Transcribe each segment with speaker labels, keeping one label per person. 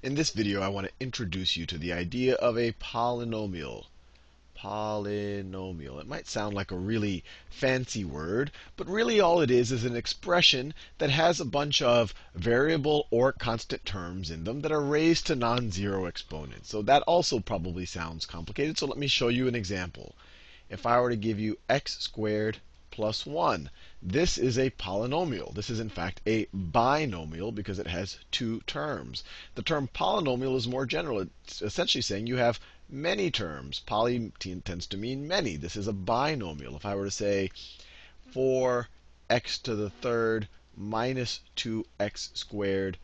Speaker 1: In this video, I want to introduce you to the idea of a polynomial. Polynomial. It might sound like a really fancy word, but really all it is is an expression that has a bunch of variable or constant terms in them that are raised to non zero exponents. So that also probably sounds complicated. So let me show you an example. If I were to give you x squared plus 1. This is a polynomial. This is, in fact, a binomial because it has two terms. The term polynomial is more general. It's essentially saying you have many terms. Poly tends to mean many. This is a binomial. If I were to say 4x to the third minus 2x squared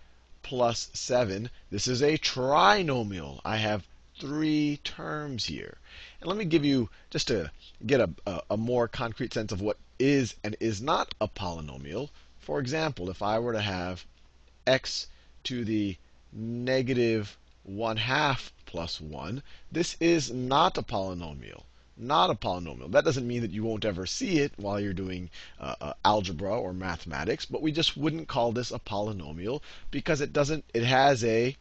Speaker 1: plus 7, this is a trinomial. I have three terms here. And let me give you, just to get a, a, a, more concrete sense of what is and is not a polynomial. For example, if I were to have x to the negative 1 half plus 1, this is not a polynomial. Not a polynomial. That doesn't mean that you won't ever see it while you're doing uh, uh, algebra or mathematics, but we just wouldn't call this a polynomial because it doesn't. It has a,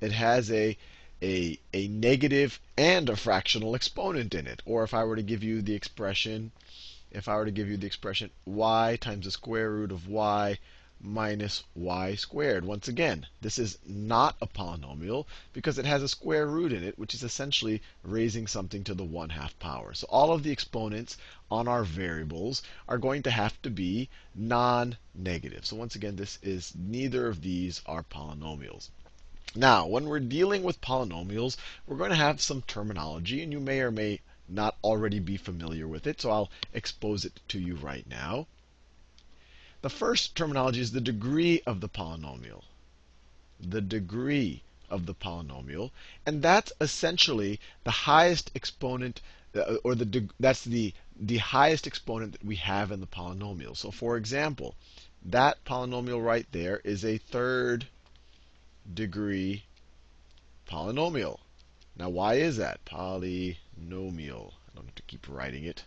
Speaker 1: it has a a, a negative and a fractional exponent in it. Or if I were to give you the expression, if I were to give you the expression y times the square root of y minus y squared. Once again, this is not a polynomial because it has a square root in it, which is essentially raising something to the 1 half power. So all of the exponents on our variables are going to have to be non-negative. So once again, this is neither of these are polynomials. Now, when we're dealing with polynomials, we're going to have some terminology, and you may or may not already be familiar with it, so I'll expose it to you right now. The first terminology is the degree of the polynomial. The degree of the polynomial, and that's essentially the highest exponent, uh, or the that's the the highest exponent that we have in the polynomial. So, for example, that polynomial right there is a third degree polynomial. Now, why is that? Polynomial. I don't have to keep writing it.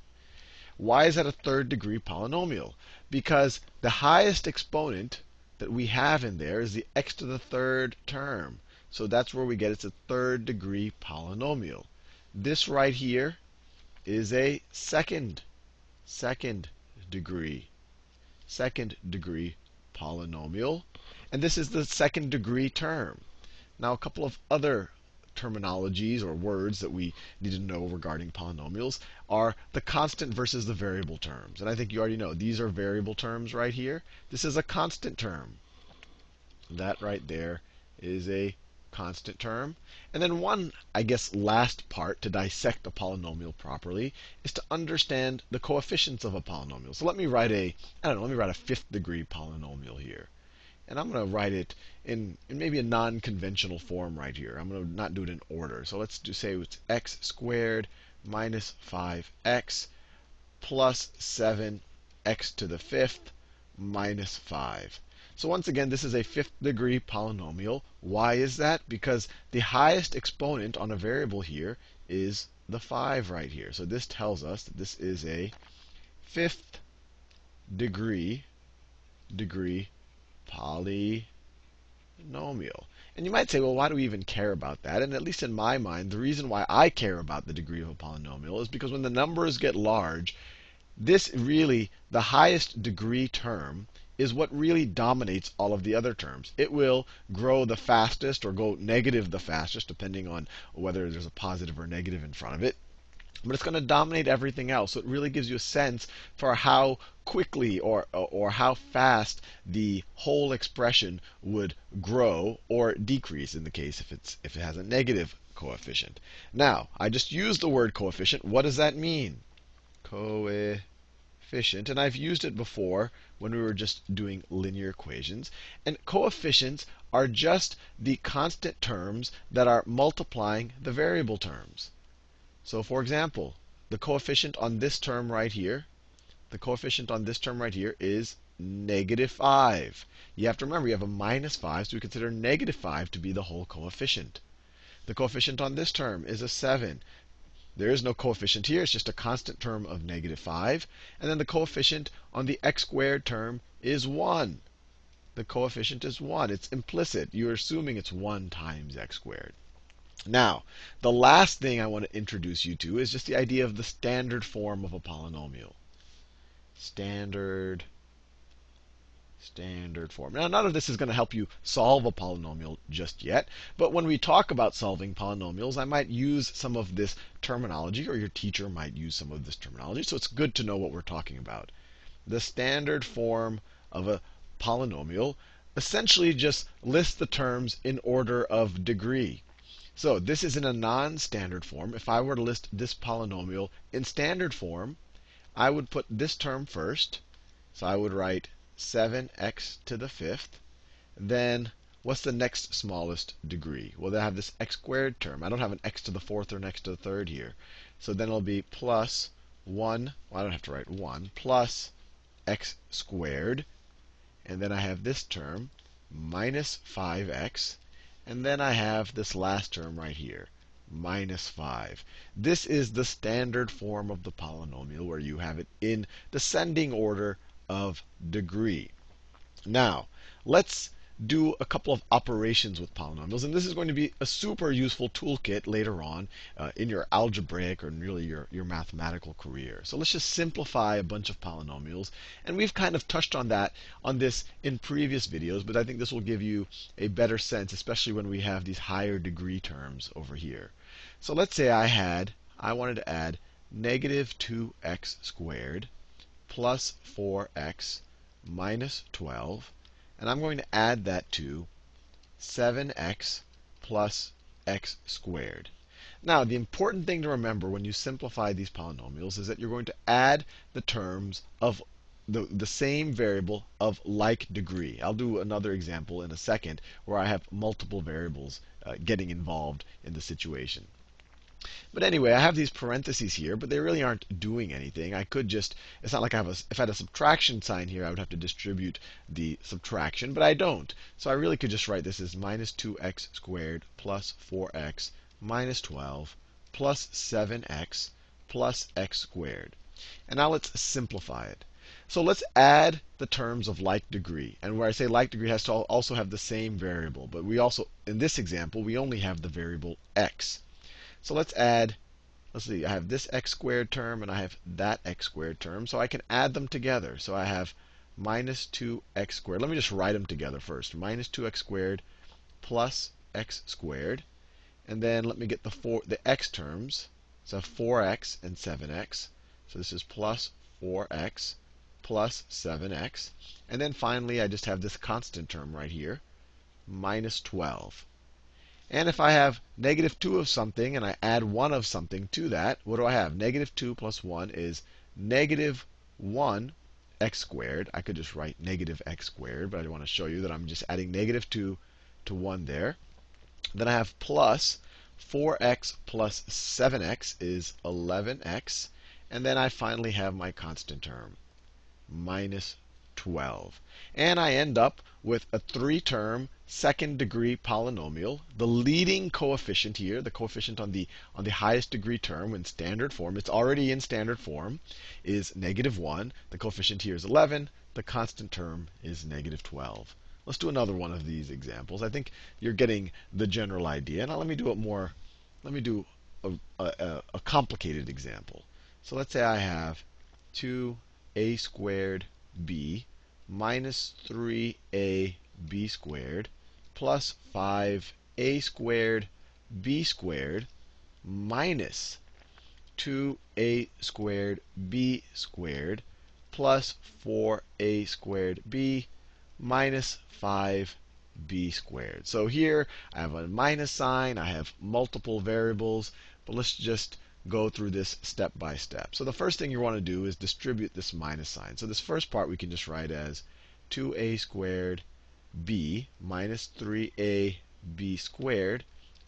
Speaker 1: Why is that a third degree polynomial? Because the highest exponent that we have in there is the x to the third term. So that's where we get it's a third degree polynomial. This right here is a second, second degree, second degree polynomial. And this is the second degree term. Now, a couple of other terminologies or words that we need to know regarding polynomials are the constant versus the variable terms. And I think you already know these are variable terms right here. This is a constant term. That right there is a constant term. And then one, I guess, last part to dissect a polynomial properly is to understand the coefficients of a polynomial. So let me write a, I don't know, let me write a fifth degree polynomial here. And I'm going to write it in, in maybe a non-conventional form right here. I'm going to not do it in order. So let's do say it's x squared minus 5x plus 7x to the fifth minus 5. So once again, this is a fifth degree polynomial. Why is that? Because the highest exponent on a variable here is the 5 right here. So this tells us that this is a fifth degree degree polynomial. And you might say, well, why do we even care about that? And at least in my mind, the reason why I care about the degree of a polynomial is because when the numbers get large, this really, the highest degree term, is what really dominates all of the other terms. It will grow the fastest or go negative the fastest, depending on whether there's a positive or negative in front of it but it's going to dominate everything else. So it really gives you a sense for how quickly or, or how fast the whole expression would grow or decrease in the case if, it's, if it has a negative coefficient. Now, I just used the word coefficient. What does that mean? Coefficient. And I've used it before when we were just doing linear equations. And coefficients are just the constant terms that are multiplying the variable terms. So for example, the coefficient on this term right here, the coefficient on this term right here is negative 5. You have to remember you have a minus 5, so we consider negative 5 to be the whole coefficient. The coefficient on this term is a 7. There is no coefficient here, it's just a constant term of negative 5. And then the coefficient on the x squared term is 1. the coefficient is 1. It's implicit. You're assuming it's 1 times x squared. Now, the last thing I want to introduce you to is just the idea of the standard form of a polynomial. Standard standard form. Now, none of this is going to help you solve a polynomial just yet, but when we talk about solving polynomials, I might use some of this terminology, or your teacher might use some of this terminology, so it's good to know what we're talking about. The standard form of a polynomial essentially just lists the terms in order of degree. So this is in a non-standard form. If I were to list this polynomial in standard form, I would put this term first. So I would write 7x to the fifth. Then what's the next smallest degree? Well, they have this x squared term. I don't have an x to the fourth or an x to the third here. So then it'll be plus 1, well, I don't have to write 1, plus x squared. And then I have this term, minus 5x. And then I have this last term right here, minus 5. This is the standard form of the polynomial where you have it in descending order of degree. Now, let's do a couple of operations with polynomials. And this is going to be a super useful toolkit later on uh, in your algebraic or really your, your mathematical career. So let's just simplify a bunch of polynomials. And we've kind of touched on that on this in previous videos, but I think this will give you a better sense, especially when we have these higher degree terms over here. So let's say I had, I wanted to add negative 2x squared plus 4x minus 12. And I'm going to add that to 7x plus x squared. Now, the important thing to remember when you simplify these polynomials is that you're going to add the terms of the, the same variable of like degree. I'll do another example in a second where I have multiple variables uh, getting involved in the situation. But anyway, I have these parentheses here, but they really aren't doing anything. I could just, it's not like I have a, if I had a subtraction sign here, I would have to distribute the subtraction, but I don't. So I really could just write this as minus 2x squared plus 4x minus 12 plus 7x plus x squared. And now let's simplify it. So let's add the terms of like degree. And where I say like degree has to also have the same variable. But we also, in this example, we only have the variable x. So let's add, let's see, I have this x squared term and I have that x squared term. So I can add them together. So I have minus 2x squared. Let me just write them together first. Minus 2x squared plus x squared. And then let me get the four, the x terms. So 4x and 7x. So this is plus 4x plus 7x. And then finally, I just have this constant term right here, minus 12. And if I have negative 2 of something and I add 1 of something to that, what do I have? Negative 2 plus 1 is negative 1 x squared. I could just write negative x squared, but I want to show you that I'm just adding negative 2 to 1 there. Then I have plus 4x plus 7x is 11x. And then I finally have my constant term, minus 12. And I end up with a three term second degree polynomial. The leading coefficient here, the coefficient on the, on the highest degree term in standard form, it's already in standard form, is negative 1. The coefficient here is 11. The constant term is negative 12. Let's do another one of these examples. I think you're getting the general idea. Now let me do it more, let me do a, a, a complicated example. So let's say I have 2a squared b minus 3ab squared plus 5a squared b squared minus 2a squared b squared plus 4a squared b minus 5b squared. So here I have a minus sign, I have multiple variables, but let's just go through this step by step. So the first thing you want to do is distribute this minus sign. So this first part we can just write as 2a squared b minus 3ab squared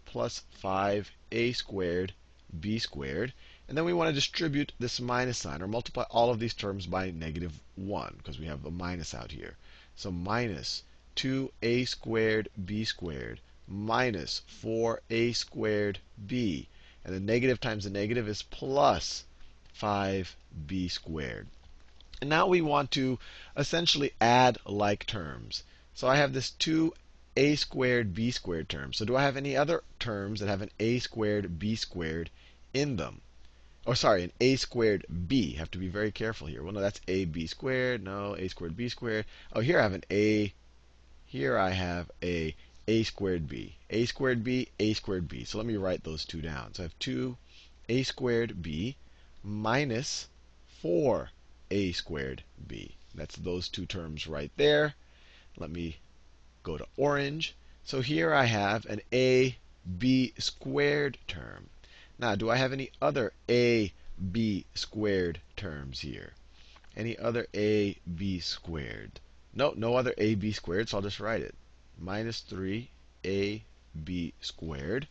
Speaker 1: plus 5a squared b squared. And then we want to distribute this minus sign or multiply all of these terms by negative 1 because we have a minus out here. So minus 2a squared b squared minus 4a squared b and the negative times the negative is plus 5b squared. And now we want to essentially add like terms. So I have this 2a squared b squared term. So do I have any other terms that have an a squared b squared in them? Or sorry, an a squared b. Have to be very careful here. Well, no, that's ab squared. No, a squared b squared. Oh, here I have an a. Here I have a a squared b. a squared b, a squared b. So let me write those two down. So I have 2a squared b minus 4a squared b. That's those two terms right there. Let me go to orange. So here I have an a b squared term. Now, do I have any other a b squared terms here? Any other a b squared? No, no other a b squared, so I'll just write it. Minus 3 a b squared.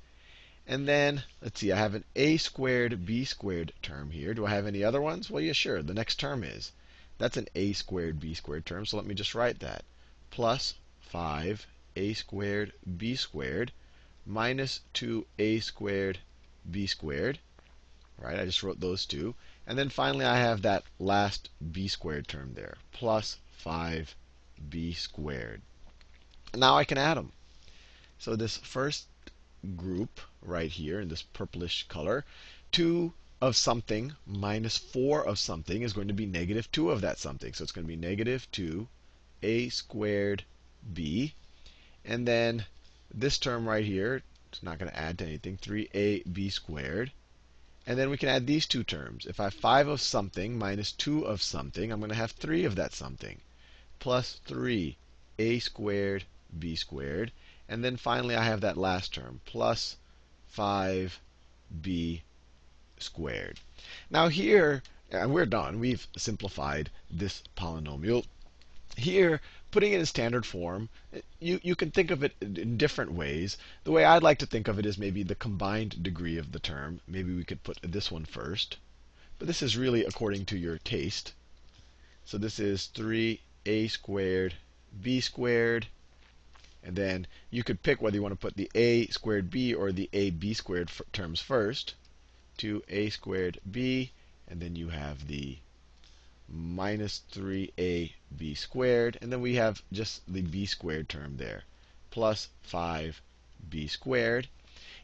Speaker 1: And then, let's see, I have an a squared b squared term here. Do I have any other ones? Well, yeah, sure. The next term is. That's an a squared b squared term, so let me just write that. Plus 5a squared b squared minus 2a squared b squared. Right, I just wrote those two. And then finally I have that last b squared term there, plus 5b squared. Now I can add them. So this first group right here in this purplish color, 2 of something minus 4 of something is going to be negative 2 of that something. So it's going to be negative 2a squared b. And then this term right here, it's not going to add to anything, 3ab squared. And then we can add these two terms. If I have 5 of something minus 2 of something, I'm going to have 3 of that something. Plus 3a squared b squared. And then finally I have that last term, plus 5b squared. Now here, and we're done. We've simplified this polynomial. Here, putting it in standard form, you, you can think of it in different ways. The way I'd like to think of it is maybe the combined degree of the term. Maybe we could put this one first. But this is really according to your taste. So this is 3a squared b squared. And then you could pick whether you want to put the a squared b or the ab squared terms first. 2a squared b, and then you have the minus 3ab squared, and then we have just the b squared term there, plus 5b squared.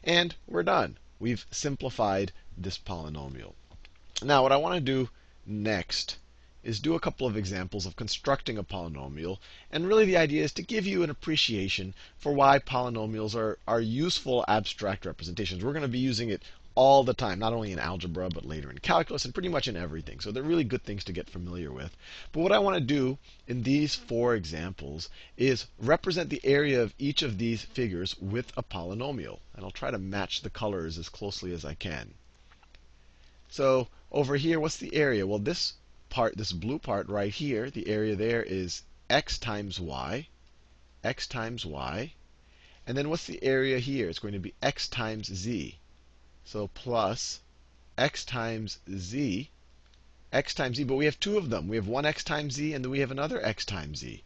Speaker 1: And we're done. We've simplified this polynomial. Now, what I want to do next is do a couple of examples of constructing a polynomial. And really the idea is to give you an appreciation for why polynomials are, are useful abstract representations. We're going to be using it all the time, not only in algebra, but later in calculus and pretty much in everything. So they're really good things to get familiar with. But what I want to do in these four examples is represent the area of each of these figures with a polynomial. And I'll try to match the colors as closely as I can. So over here, what's the area? Well, this part, this blue part right here, the area there is x times y, x times y. And then what's the area here? It's going to be x times z. So plus x times z, x times z, but we have two of them. We have one x times z, and then we have another x times z.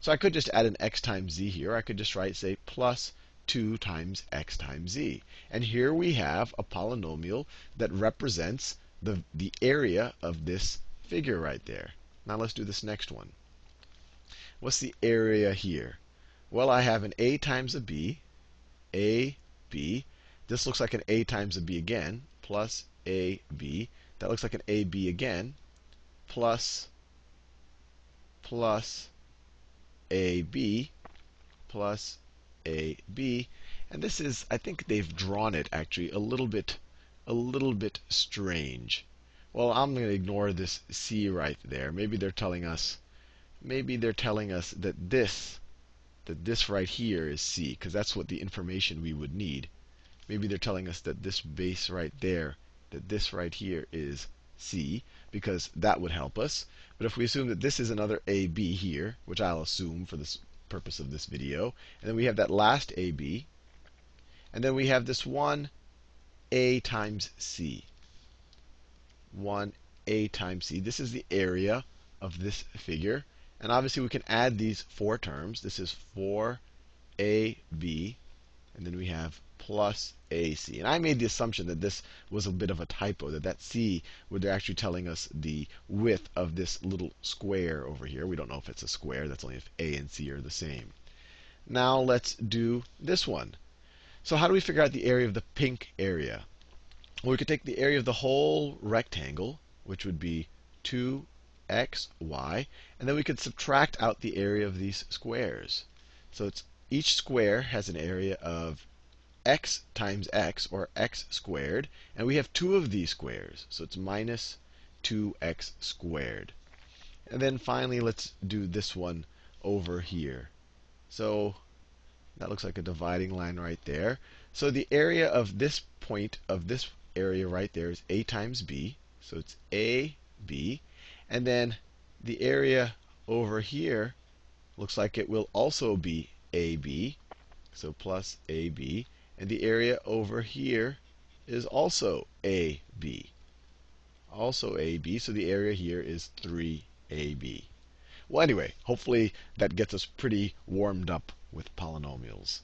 Speaker 1: So I could just add an x times z here. I could just write, say, plus 2 times x times z. And here we have a polynomial that represents the, the area of this figure right there. Now let's do this next one. What's the area here? Well, I have an a times a b, a, b, this looks like an a times a b again, plus ab. That looks like an ab again, plus, plus ab, plus ab. And this is, I think they've drawn it actually a little bit, a little bit strange. Well, I'm going to ignore this c right there. Maybe they're telling us, maybe they're telling us that this, that this right here is c, because that's what the information we would need. Maybe they're telling us that this base right there, that this right here is C, because that would help us. But if we assume that this is another AB here, which I'll assume for the purpose of this video, and then we have that last AB, and then we have this one A times C. 1A times C. This is the area of this figure. And obviously we can add these four terms. This is 4AB, and then we have plus AC. And I made the assumption that this was a bit of a typo, that that C, where they're actually telling us the width of this little square over here. We don't know if it's a square. That's only if A and C are the same. Now let's do this one. So how do we figure out the area of the pink area? Well, we could take the area of the whole rectangle, which would be 2x, y, and then we could subtract out the area of these squares. So it's each square has an area of x times x, or x squared, and we have two of these squares, so it's minus 2x squared. And then finally, let's do this one over here. So that looks like a dividing line right there. So the area of this point of this area right there is a times b. So it's a b. And then the area over here looks like it will also be ab. So plus ab. And the area over here is also ab. Also ab. So the area here is 3ab. Well, anyway, hopefully that gets us pretty warmed up with polynomials.